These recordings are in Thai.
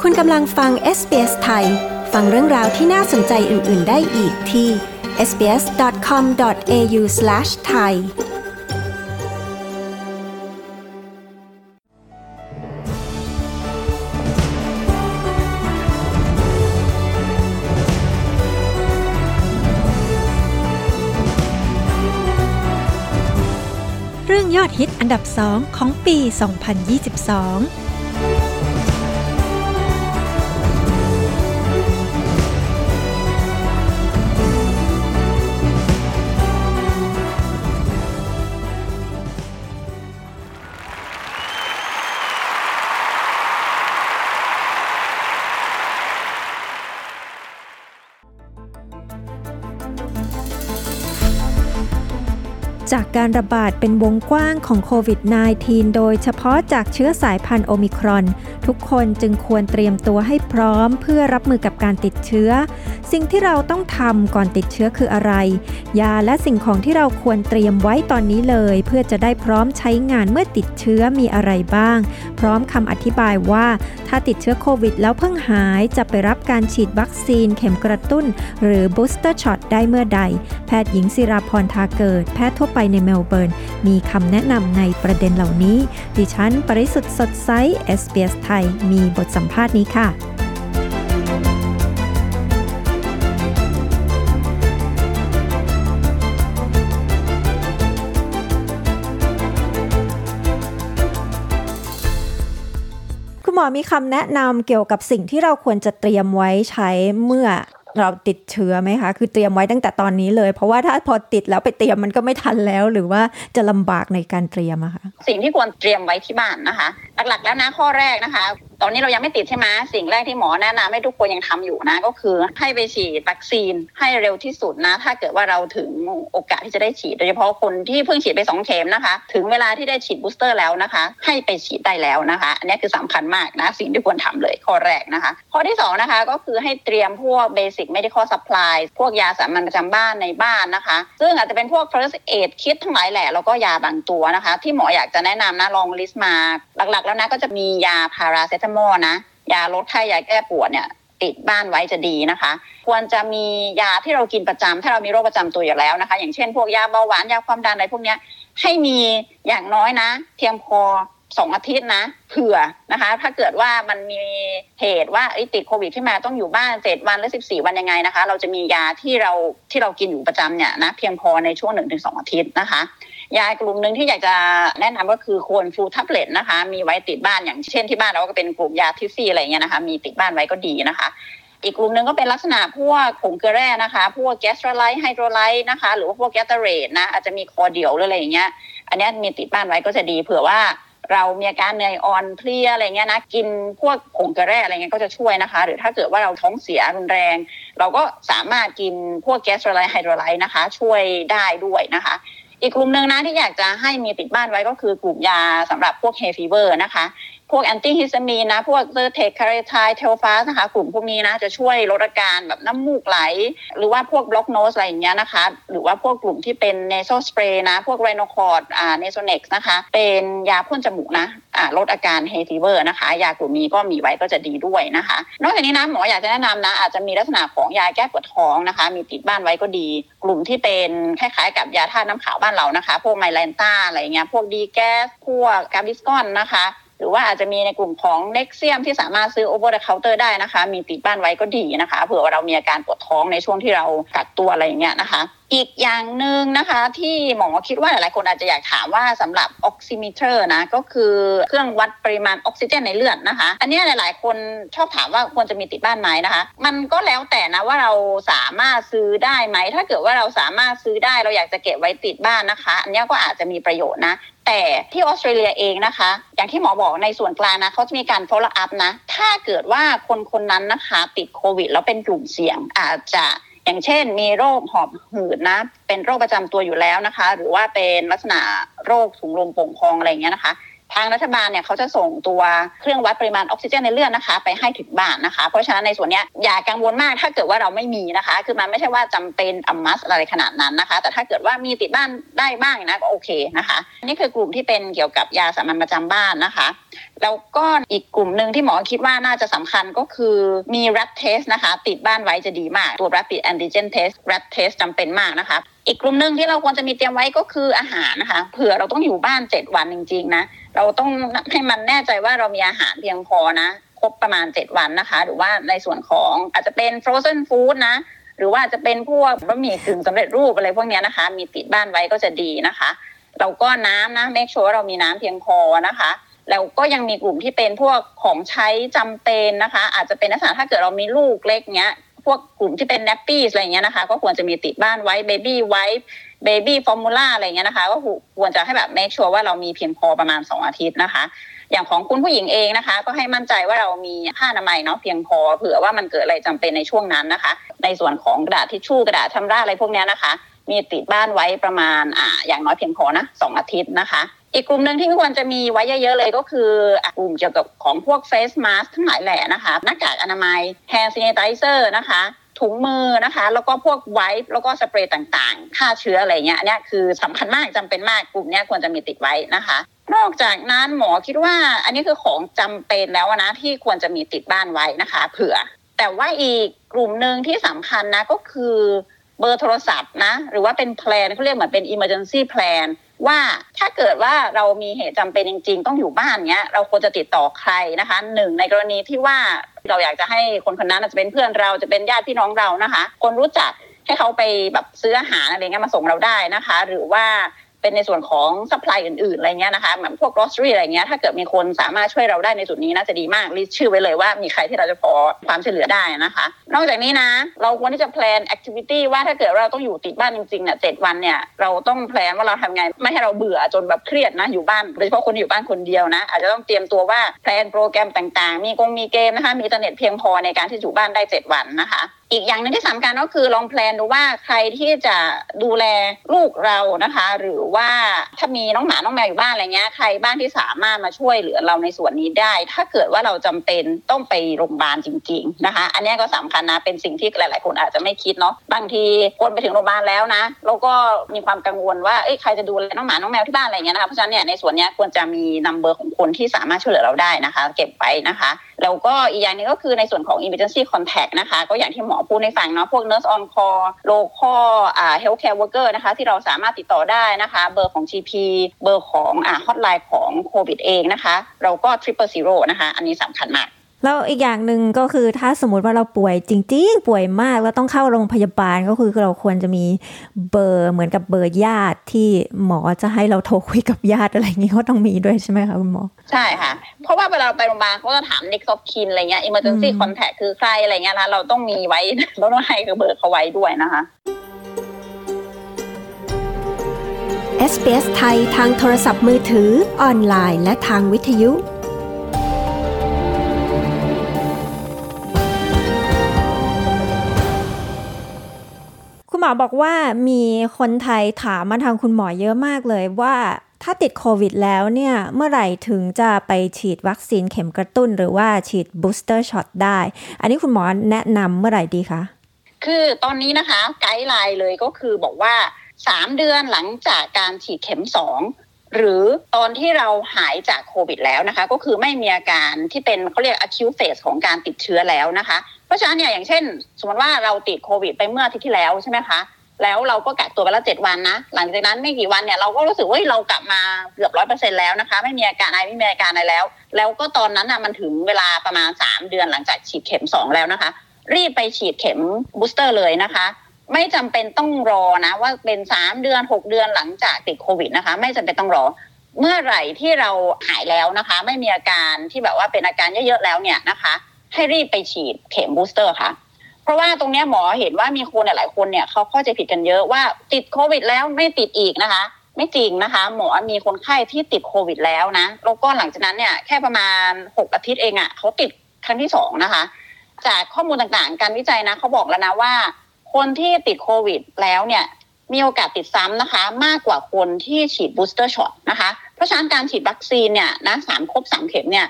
คุณกำลังฟัง SBS ไทย ฟังเรื่องราวที่น่าสนใจอื่น ๆ ได้อีกที่ sbs.com.au/thai เรื่องยอดฮิตอันดับ2ของปี 2022 จากการระบาดเป็นวงกว้างของโควิด -19 โดยเฉพาะจากเชื้อสายพันธุ์โอมิครอน ทุกคนจึงควรเตรียมตัวให้พร้อมเพื่อรับมือกับการติดเชื้อ สิ่งที่เราต้องทำก่อนติดเชื้อคืออะไร ยาและสิ่งของที่เราควรเตรียมไว้ตอนนี้เลย เพื่อจะได้พร้อมใช้งานเมื่อติดเชื้อมีอะไรบ้าง พร้อมคำอธิบายว่า ถ้าติดเชื้อโควิดแล้วเพิ่งหายจะไปรับการฉีดวัคซีนเข็มกระตุ้น หรือ booster shot ได้เมื่อใด แพทย์หญิงศิราพรทาเกิด แพทย์ทั่วไปในเมลเบิร์น มีคำแนะนำในประเด็นเหล่านี้ ดิฉัน ปริสุทธ์สดใส SBS ไทย มีบทสัมภาษณ์นี้ค่ะ หมอมีคำแนะนำเกี่ยวกับสิ่งที่เราควรจะเตรียมไว้ใช้เมื่อเราติดเชื้อไหมคะ คือเตรียมไว้ตั้งแต่ตอนนี้เลย เพราะว่าถ้าพอติดแล้วไปเตรียมมันก็ไม่ทันแล้ว หรือว่าจะลำบากในการเตรียมอะคะ สิ่งที่ควรเตรียมไว้ที่บ้านนะคะ หลักๆแล้วนะข้อแรกนะคะ ตอนนี้เรายังไม่ติดใช่ไหมสิ่งแรกที่หมอแนะนำให้ทุกคนยังทำอยู่นะ ก็คือให้ไปฉีดวัคซีนให้เร็วที่สุดนะ ถ้าเกิดว่าเราถึงโอกาสที่จะได้ฉีดโดยเฉพาะคนที่เพิ่งฉีดไปสองเข็มนะคะ ถึงเวลาที่ได้ฉีด booster แล้วนะคะ ให้ไปฉีดได้แล้วนะคะ อันนี้คือสำคัญมากนะสิ่งที่ควรทำเลยข้อแรกนะคะ ข้อที่สองนะคะก็คือให้เตรียมพวกเบสิก medical supply พวกยาสามัญประจำบ้านในบ้านนะคะ ซึ่งอาจจะเป็นพวก first aid kit ทั้งหลายแหละแล้วก็ยาบางตัวนะคะ ที่หมออยากจะแนะนำนะลองลิสต์มาหลักๆ แล้วนะก็จะมียาพาราเซตามอลนะยาลดไข้ยาแก้ปวดเนี่ยติดบ้านไว้จะดีนะคะ ควรจะมียาที่เรากินประจำถ้าเรามีโรคประจำตัวอยู่แล้วนะคะ อย่างเช่น พวกยาเบาหวานยาความดันอะไรพวกเนี้ยให้มีอย่างน้อยนะ เพียงพอสองอาทิตย์นะเผื่อนะคะ ถ้าเกิดว่ามันมีเหตุว่าติดโควิดขึ้นมาต้องอยู่บ้านเจ็ดวันหรือสิบสี่วันยังไงนะคะ เราจะมียาที่เราที่เรากินอยู่ประจำเนี่ยนะเพียงพอในช่วงหนึ่งถึงสองอาทิตย์นะคะ ยากลุ่มหนึ่งที่อยากจะแนะนำก็คือ cold flu tablet นะคะ มีไว้ติดบ้านอย่างเช่นที่บ้านเราก็เป็นกลุ่มยาทิฟฟี่อะไรเงี้ยนะคะ มีติดบ้านไว้ก็ดีนะคะ อีกกลุ่มหนึ่งก็เป็นลักษณะพวกผงเกลือแร่นะคะ พวก Gastrolyte Hydralyte นะคะ หรือว่าพวก Gatorade นะอาจจะมี cordial หรืออะไรอย่างเงี้ย อันนี้มีติดบ้านไว้ก็จะดีเผื่อว่าเรามีอาการเหนื่อยอ่อนเพลียอะไรเงี้ยนะกินพวกผงเกลือแร่อะไรเงี้ยก็จะช่วยนะคะ หรือถ้าเกิดว่าเราท้องเสียรุนแรง เราก็สามารถกินพวก Gastrolyte Hydralyte นะคะ ช่วยได้ด้วยนะคะ อีกกลุ่มหนึ่งนะที่อยากจะให้มีติดบ้านไว้ก็คือกลุ่มยาสำหรับพวก hay fever นะคะ พวกแอนตี้ฮิสตามีนนะ พวก Zyrtec Claratyne Telfast นะคะกลุ่มพวกนี้นะ จะช่วยลดอาการแบบน้ำมูกไหล หรือว่าพวก block nose อะไรอย่างเงี้ยนะคะ หรือว่าพวกกลุ่มที่เป็น nasal spray นะ พวก Rhinocort อ่า Nasonex นะคะ เป็นยาพ่นจมูกนะอ่าลดอาการ hay fever นะคะ ยากลุ่มนี้ก็มีไว้ก็จะดีด้วยนะคะ นอกจากนี้นะหมออยากจะแนะนำนะ อาจจะมีลักษณะของยาแก้ปวดท้องนะคะ มีติดบ้านไว้ก็ดี กลุ่มที่เป็นคล้ายๆ กับยาธาตุน้ำขาวบ้านเรานะคะ พวก Mylanta อะไรเงี้ยพวก De-Gas พวก Gaviscon นะคะ หรือว่าอาจจะมีในกลุ่มของ Nexium ที่สามารถซื้อ over the counter ได้นะคะ มีติดบ้านไว้ก็ดีนะคะ เผื่อว่าเรามีอาการปวดท้องในช่วงที่เรากักตัวอะไรอย่างเงี้ยนะคะ อีกอย่างหนึ่งนะคะที่หมอคิดว่าหลายคนอาจจะอยากถามว่าสำหรับ oximeter นะก็คือเครื่องวัดปริมาณออกซิเจนในเลือดนะคะ อันนี้หลาย ๆ คนชอบถามว่าควรจะมีติดบ้านไหมนะคะ มันก็แล้วแต่นะว่าเราสามารถซื้อได้ไหม ถ้าเกิดว่าเราสามารถซื้อได้เราอยากจะเก็บไว้ติดบ้านนะคะ อันนี้ก็อาจจะมีประโยชน์นะแต่ที่ออสเตรเลียเองนะคะ อย่างที่หมอบอกในส่วนกลางนะเขาจะมีการ follow up นะ ถ้าเกิดว่าคนคนนั้นนะคะติดโควิดแล้วเป็นกลุ่มเสี่ยงอาจจะ อย่างเช่น มีโรคหอบหืดนะ เป็นโรคประจำตัวอยู่แล้วนะคะ หรือว่าเป็นลักษณะโรคถุงลมโป่งพองอะไรเงี้ยนะคะ ทางรัฐบาลเนี่ยเขาจะส่งตัวเครื่องวัดปริมาณออกซิเจนในเลือดนะคะ ไปให้ถึงบ้านนะคะ เพราะฉะนั้นในส่วนนี้อย่ากังวลมากถ้าเกิดว่าเราไม่มีนะคะ คือมันไม่ใช่ว่าจำเป็นอัมมัสอะไรขนาดนั้นนะคะ แต่ถ้าเกิดว่ามีติดบ้านได้บ้างนะก็โอเคนะคะนี่คือกลุ่มที่เป็นเกี่ยวกับยาสามัญประจำบ้านนะคะแล้วก็อีกกลุ่มหนึ่งที่หมอคิดว่าน่าจะสำคัญก็คือมี rat test นะคะ ติดบ้านไว้จะดีมาก ตัว rapid antigen test rat test จำเป็นมากนะคะ อีกกลุ่มหนึ่งที่เราควรจะมีเตรียมไว้ก็คืออาหารนะคะเผื่อเราต้องอยู่บ้าน7วันจริงๆนะเราต้องให้มันแน่ใจว่าเรามีอาหารเพียงพอนะครบประมาณ7วันนะคะ หรือว่าในส่วนของอาจจะเป็น frozen food นะหรือว่าจะเป็นพวกบะหมี่กึ่งสำเร็จรูปอะไรพวกนี้นะคะ มีติดบ้านไว้ก็จะดีนะคะเราก็น้ำนะ make sure เรามีน้ำเพียงพอนะคะแล้วก็ยังมีกลุ่มที่เป็นพวกของใช้จำเป็นนะคะ อาจจะเป็นลักษณะถ้าเกิดเรามีลูกเล็กเนี้ย วกกลุ่มที่เป็นแนปปี้อะไรเงี้ยนะคะ ก็ควรจะมีติดบ้านไว้เบบี้ไว้เบบี้ฟอร์มูล่าอะไรเงี้ยนะคะ ก็ควรจะให้แบบ make sure ว่าเรามีเพียงพอประมาณ 2 อาทิตย์นะคะ อย่างของคุณผู้หญิงเองนะคะ ก็ให้มั่นใจว่าเรามีผ้าอนามัยเนาะเพียงพอเผื่อว่ามันเกิดอะไรจำเป็นในช่วงนั้นนะคะ ในส่วนของกระดาษทิชชู่กระดาษชำระอะไรพวกนี้นะคะ มีติดบ้านไว้ประมาณอ่าอย่างน้อยเพียงพอนะสองอาทิตย์นะคะ อีกกลุ่มหนึ่งที่ควรจะมีไว้เยอะๆเลยก็คือกลุ่มเกี่ยวกับของพวก face mask ทั้งหลายแหล่นะคะ หน้ากากอนามัยแฮนด์ซินไ i เซอร์นะคะถุงมือนะคะ แล้วก็พวกไวท์แล้วก็สเปรย์ต่างๆฆ่าเชื้ออะไรเงี้ยอันนี้คือสำคัญมากจำเป็นมากกลุ่มนี้ควรจะมีติดไว้นะคะ นอกจากนั้นหมอคิดว่า อันนี้คือของจำเป็นแล้วนะที่ควรจะมีติดบ้านไว้นะคะ เผื่อ แต่ว่าอีกกลุ่มหนึ่งที่สำคัญนะก็คือเบอร์โทรศัพท์นะ หรือว่าเป็น plan เขาเรียกเหมือนเป็น emergency plan ว่าถ้าเกิดว่าเรามีเหตุจำเป็นจริง ๆ ต้องอยู่บ้านเนี้ย เราควรจะติดต่อใครนะคะหนึ่งในกรณีที่ว่าเราอยากจะให้คนคนนั้นจะเป็นเพื่อนเราจะเป็นญาติพี่น้องเรานะคะ คนรู้จักให้เขาไปแบบซื้ออาหารอะไรเงี้ยมาส่งเราได้นะคะ หรือว่า เป็นในส่วนของ supply อื่นๆอะไรเงี้ยนะคะเหมือนพวก grocery อะไรเงี้ยถ้าเกิดมีคนสามารถช่วยเราได้ในจุดนี้น่าจะดีมากรีชื่อไว้เลยว่ามีใครที่เราจะพอความช่วยเหลือได้นะคะ นอกจากนี้นะ เราควรที่จะแพลน activity ว่าถ้าเกิดเราต้องอยู่ติดบ้านจริงๆเนี่ยเจ็ดวันเนี่ยเราต้อง plan ว่าเราทำไงไม่ให้เราเบื่อจนแบบเครียดนะอยู่บ้านโดยเฉพาะคนอยู่บ้านคนเดียวนะอาจจะต้องเตรียมตัวว่า plan โปรแกรมต่างๆ มีกงมีเกมนะคะมีอินเทอร์เน็ตเพียงพอในการที่อยู่บ้านได้เจ็ดวันนะคะ อีกอย่างหนึ่งที่สำคัญก็คือลอง plan ดูว่าใครที่จะดูแลลูกเรานะคะ หรือว่าถ้ามีน้องหมาน้องแมวอยู่บ้านอะไรเงี้ยใครบ้างที่สามารถมาช่วยเหลือเราในส่วนนี้ได้ ถ้าเกิดว่าเราจำเป็นต้องไปโรงพยาบาลจริง ๆนะคะ อันนี้ก็สำคัญนะเป็นสิ่งที่หลาย ๆ คนอาจจะไม่คิดเนาะบางทีคนไปถึงโรงพยาบาลแล้วนะแล้วก็มีความกังวลว่าเอ้ยใครจะดูแลน้องหมาน้องแมวที่บ้านอะไรเงี้ยนะคะเพราะฉะนั้นเนี่ยในส่วนนี้ควรจะมีนัมเบอร์ของคนที่สามารถช่วยเหลือเราได้นะคะ เก็บไว้นะคะแล้วก็อีกอย่างนึงก็คือในส่วนของ emergency contact นะคะ ก็อย่างที่หมอพูดในฝั่งเนาะพวก nurse on call local อ่า healthcare worker นะคะที่เราสามารถติดต่อได้นะคะ เบอร์ของ GP เบอร์ของอ่า hotline ของโควิดเองนะคะ เราก็ triple zero นะคะ อันนี้สำคัญมาก แล้วอีกอย่างหนึ่งก็คือถ้าสมมติว่าเราป่วยจริง ๆ ป่วยมากแล้วต้องเข้าโรงพยาบาลก็คือเราควรจะมีเบอร์เหมือนกับเบอร์ญาติที่หมอจะให้เราโทรคุยกับญาติอะไรอย่างนี้เขาต้องมีด้วยใช่ไหมคะคุณหมอ ใช่ค่ะ เพราะว่าเวลาไปโรงพยาบาลเขาจะถาม next of kin อะไรเงี้ย emergency contact คือใครอะไรเงี้ยนะเราต้องมีไว้เราต้องให้เบอร์เขาไว้ด้วยนะคะ SBS ไทยทางโทรศัพท์มือถือออนไลน์ และทางวิทยุ เอ่อ บอกว่ามีคนไทยถามมาทางคุณหมอเยอะมากเลยว่าถ้าติดโควิดแล้วเนี่ย เมื่อไหร่ถึงจะไปฉีดวัคซีนเข็มกระตุ้น หรือว่าฉีด booster shot ได้ อันนี้คุณหมอแนะนำเมื่อไหร่ดีคะ คือตอนนี้นะคะ ไกด์ไลน์เลยก็คือบอกว่า 3 เดือนหลังจากการฉีดเข็ม 2 หรือตอนที่เราหายจากโควิดแล้วนะคะ ก็คือไม่มีอาการที่เป็นเขาเรียก acute phase ของการติดเชื้อแล้วนะคะ เพราะฉะนั้นเนี่ยอย่างเช่น สมมติว่าเราติดโควิดไปเมื่ออาทิตย์ที่แล้วใช่ไหมคะแล้วเราก็กักตัวไปแล้วเจ็ดวันนะ หลังจากนั้นไม่กี่วันเนี่ยเราก็รู้สึกว่าเรากลับมาเกือบร้อยเปอร์เซ็นแล้วนะคะ ไม่มีอาการอะไรไม่มีอาการอะไรแล้ว แล้วก็ตอนนั้นอะมันถึงเวลาประมาณสามเดือนหลังจากฉีดเข็มสองแล้วนะคะ รีบไปฉีดเข็ม booster เลยนะคะ ไม่จำเป็นต้องรอนะ ว่าเป็นสามเดือนหกเดือนหลังจากติดโควิดนะคะ ไม่จำเป็นต้องรอ เมื่อไหร่ที่เราหายแล้วนะคะ ไม่มีอาการที่แบบว่าเป็นอาการเยอะๆแล้วเนี่ยนะคะ ให้รีบไปฉีดเข็ม booster ค่ะ เพราะว่าตรงนี้หมอเห็นว่ามีคนหลายคนเนี่ยเขาเข้าใจผิดกันเยอะว่าติดโควิดแล้วไม่ติดอีกนะคะ ไม่จริงนะคะ หมอมีคนไข้ที่ติดโควิดแล้วนะแล้วก็หลังจากนั้นเนี่ยแค่ประมาณหกอาทิตย์เองอ่ะเขาติดครั้งที่สองนะคะ จากข้อมูลต่างๆ การวิจัยนะเขาบอกแล้วนะว่า คนที่ติดโควิดแล้วเนี่ยมีโอกาสติดซ้ำนะคะ มากกว่าคนที่ฉีด booster shot นะคะ เพราะฉะนั้นการฉีดวัคซีนเนี่ยนะสามครบสามเข็มเนี่ย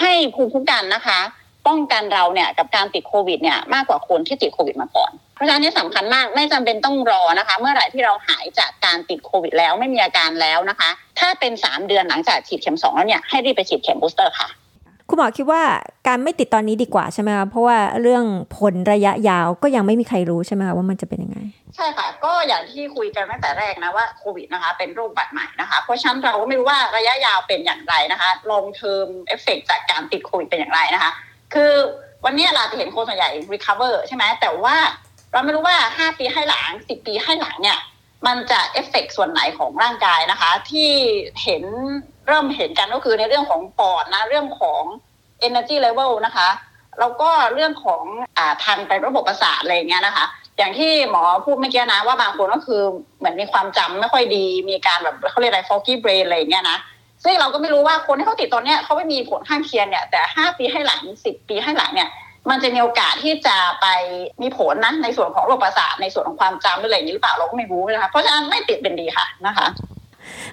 ให้ภูมิคุ้มกันนะคะ ป้องกันเราเนี่ยกับการติดโควิดเนี่ยมากกว่าคนที่ติดโควิดมาก่อน เพราะฉะนั้นนี่สำคัญมากไม่จำเป็นต้องรอนะคะ เมื่อไหร่ที่เราหายจากการติดโควิดแล้วไม่มีอาการแล้วนะคะ ถ้าเป็นสามเดือนหลังจากฉีดเข็มสองแล้วเนี่ยให้รีบไปฉีดเข็ม booster ค่ะคุณหมอคิดว่าการไม่ติดตอนนี้ดีกว่าใช่ไหมคะเพราะว่าเรื่องผลระยะยาวก็ยังไม่มีใครรู้ใช่ไหมคะว่ามันจะเป็นยังไง ใช่ค่ะ ก็อย่างที่คุยกันตั้งแต่แรกนะว่าโควิดนะคะ เป็นโรคอุบัติใหม่นะคะ เพราะฉะนั้นเราก็ไม่รู้ว่าระยะยาวเป็นอย่างไรนะคะ long term effect จากการติดโควิดเป็นอย่างไรนะคะ คือวันนี้เราจะเห็นคนส่วนใหญ่ recover ใช่ไหมแต่ว่าเราไม่รู้ว่า 5 ปีให้หลัง 10 ปีให้หลังเนี่ย มันจะเอฟเฟกส่วนไหนของร่างกายนะคะ ที่เห็นเริ่มเห็นกันก็คือในเรื่องของปอดนะ เรื่องของ energy level นะคะ แล้วก็เรื่องของอ่าทางไประบบประสาทอะไรอย่างเงี้ยนะคะ อย่างที่หมอพูดเมื่อกี้นะว่าบางคนก็คือเหมือนมีความจำไม่ค่อยดี มีการแบบเขาเรียกอะไร foggy brain อะไรอย่างเงี้ยนะ ซึ่งเราก็ไม่รู้ว่าคนที่เขาติดตอนเนี้ยเขาไม่มีผลข้างเคียงเนี่ยแต่ห้าปีให้หลังสิบปีให้หลังเนี่ยมันจะมีโอกาสที่จะไปมีผลนะในส่วนของระบบประสาทในส่วนของความจำหรืออะไรอย่างนี้หรือเปล่าเราก็ไม่รู้นะคะเพราะฉะนั้นไม่ติดเป็นดีค่ะนะคะ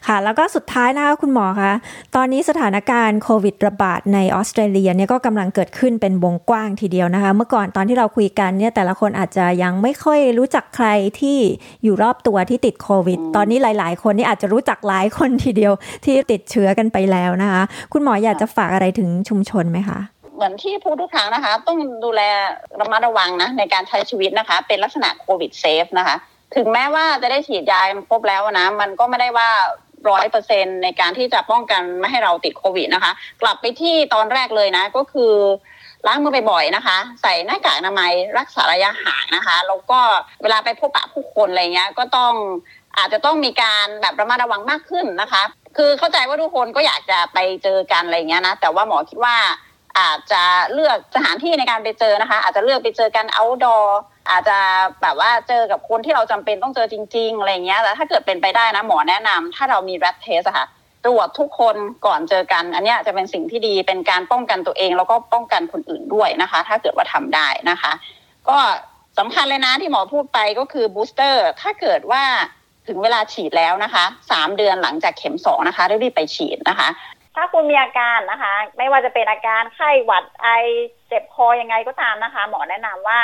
ค่ะ แล้วก็สุดท้ายนะคะคุณหมอคะตอนนี้สถานการณ์โควิดระบาดในออสเตรเลียเนี่ยก็กำลังเกิดขึ้นเป็นวงกว้างทีเดียวนะคะ เมื่อก่อนตอนที่เราคุยกันเนี่ยแต่ละคนอาจจะยังไม่ค่อยรู้จักใครที่อยู่รอบตัวที่ติดโควิดอืมตอนนี้หลาย ๆ คนนี่อาจจะรู้จักหลายคนทีเดียวที่ติดเชื้อกันไปแล้วนะคะ คุณหมออยากจะฝากอะไรถึงชุมชนไหมคะเหมือนที่พูดทุกครั้งนะคะ ต้องดูแลระมัดระวังนะในการใช้ชีวิตนะคะ เป็นลักษณะ COVID safe นะคะ ถึงแม้ว่าจะได้ฉีดยาครบแล้วนะ มันก็ไม่ได้ว่าร้อยเปอร์เซ็นในการที่จะป้องกันไม่ให้เราติดโควิดนะคะ กลับไปที่ตอนแรกเลยนะ ก็คือล้างมือบ่อยๆนะคะ ใส่หน้ากากอนามัยรักษาระยะห่างนะคะแล้วก็เวลาไปพบปะผู้คนอะไรเงี้ยก็ต้องอาจจะต้องมีการแบบระมัดระวังมากขึ้นนะคะ คือเข้าใจว่าทุกคนก็อยากจะไปเจอกันอะไรเงี้ยนะแต่ว่าหมอคิดว่าอาจจะเลือกสถานที่ในการไปเจอนะคะ อาจจะเลือกไปเจอกัน outdoor อ อาจจะแบบว่าเจอกับคนที่เราจำเป็นต้องเจอจริง ๆ อะไรเงี้ยแต่ถ้าเกิดเป็นไปได้นะหมอแนะนำถ้าเรามี rat test อะค่ะตรวจทุกคนก่อนเจอกัน อันเนี้ยจะเป็นสิ่งที่ดีเป็นการป้องกันตัวเอง แล้วก็ป้องกันคนอื่นด้วยนะคะ ถ้าเกิดว่าทำได้นะคะ ก็สำคัญเลยนะที่หมอพูดไปก็คือ booster ถ้าเกิดว่าถึงเวลาฉีดแล้วนะคะสามเดือนหลังจากเข็มสองนะคะรีบไปฉีดนะคะ ถ้าคุณมีอาการนะคะ ไม่ว่าจะเป็นอาการไข้หวัดไอเจ็บคอยังไงก็ตามนะคะ หมอแนะนำว่า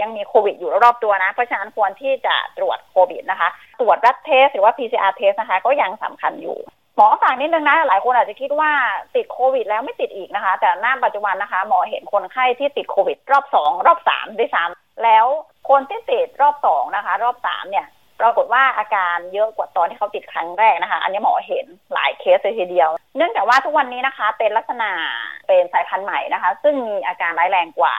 ยังมีโควิดอยู่รอบตัวนะ เพราะฉะนั้นควรที่จะตรวจโควิดนะคะ ตรวจรัดเทสหรือว่า PCR เทสนะคะ ก็ยังสำคัญอยู่หมอฝากนิดนึงนะ หลายคนอาจจะคิดว่าติดโควิดแล้วไม่ติดอีกนะคะ แต่หน้าปัจจุบันนะคะ หมอเห็นคนไข้ที่ติดโควิด รอบสองรอบสามด้วยซ้ำแล้วคนที่ติดรอบสองนะคะ รอบสามเนี่ยปรากฏว่าอาการเยอะกว่าตอนที่เขาติดครั้งแรกนะคะ อันนี้หมอเห็นหลายเคสเลยทีเดียว เนื่องจากว่าทุกวันนี้นะคะ เป็นลักษณะเป็นสายพันธุ์ใหม่นะคะ ซึ่งมีอาการร้ายแรงกว่า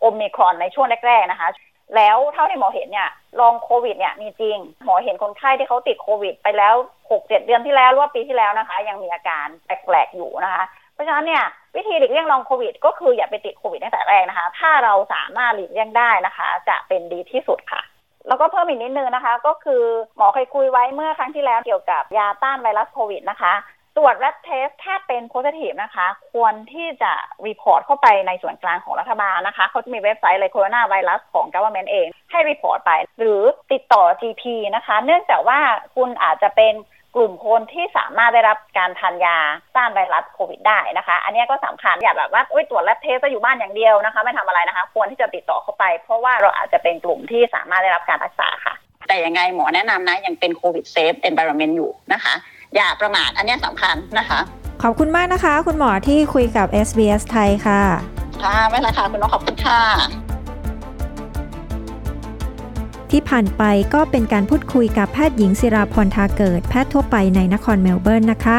โอมิครอนในช่วงแรกๆนะคะ แล้วเท่าที่หมอเห็นเนี่ยลองโควิดเนี่ยมีจริง หมอเห็นคนไข้ที่เขาติดโควิด ไปแล้วหกเจ็ดเดือนที่แล้วหรือว่าปีที่แล้วนะคะ ยังมีอาการแปลกๆอยู่นะคะเพราะฉะนั้นเนี่ยวิธีหลีกเลี่ยงลองโควิด ก็คืออย่าไปติดโควิดตั้งแต่แรกนะคะ ถ้าเราสามารถหลีกเลี่ยงได้นะคะ จะเป็นดีที่สุดค่ะ แล้วก็เพิ่มอีกนิดนึงนะคะ ก็คือหมอเคยคุยไว้เมื่อครั้งที่แล้วเกี่ยวกับยาต้านไวรัสโควิดนะคะ ตรวจ RAT test ถ้าเป็น positive นะคะ ควรที่จะ report เข้าไปในส่วนกลางของรัฐบาลนะคะ เขาจะมีเว็บไซต์เลยโคโรนาไวรัสของ government เอง ให้ report ไป หรือติดต่อ GP นะคะ เนื่องจากว่าคุณอาจจะเป็นกลุ่มคนที่สามารถได้รับการทานยาต้านไวรัสโควิดได้นะคะ อันนี้ก็สำคัญอย่าแบบว่าตรวจ RAT test อยู่บ้านอย่างเดียวนะคะ ไม่ทำอะไรนะคะ ควรที่จะติดต่อเข้าไป เพราะว่าเราอาจจะเป็นกลุ่มที่สามารถได้รับการรักษาค่ะ แต่ยังไงหมอแนะนำนะยังเป็นโควิดเซฟ environment อยู่นะคะ อย่าประมาทอันเนี้ยสำคัญนะคะ ขอบคุณมากนะคะ คุณหมอที่คุยกับ SBS ไทยค่ะ ค่ะไม่เป็นไรค่ะคุณน้องขอบคุณค่ะ ที่ผ่านไปก็เป็นการพูดคุยกับแพทย์หญิงศิราพรทาเกิด แพทย์ทั่วไปในนครเมลเบิร์นนะคะ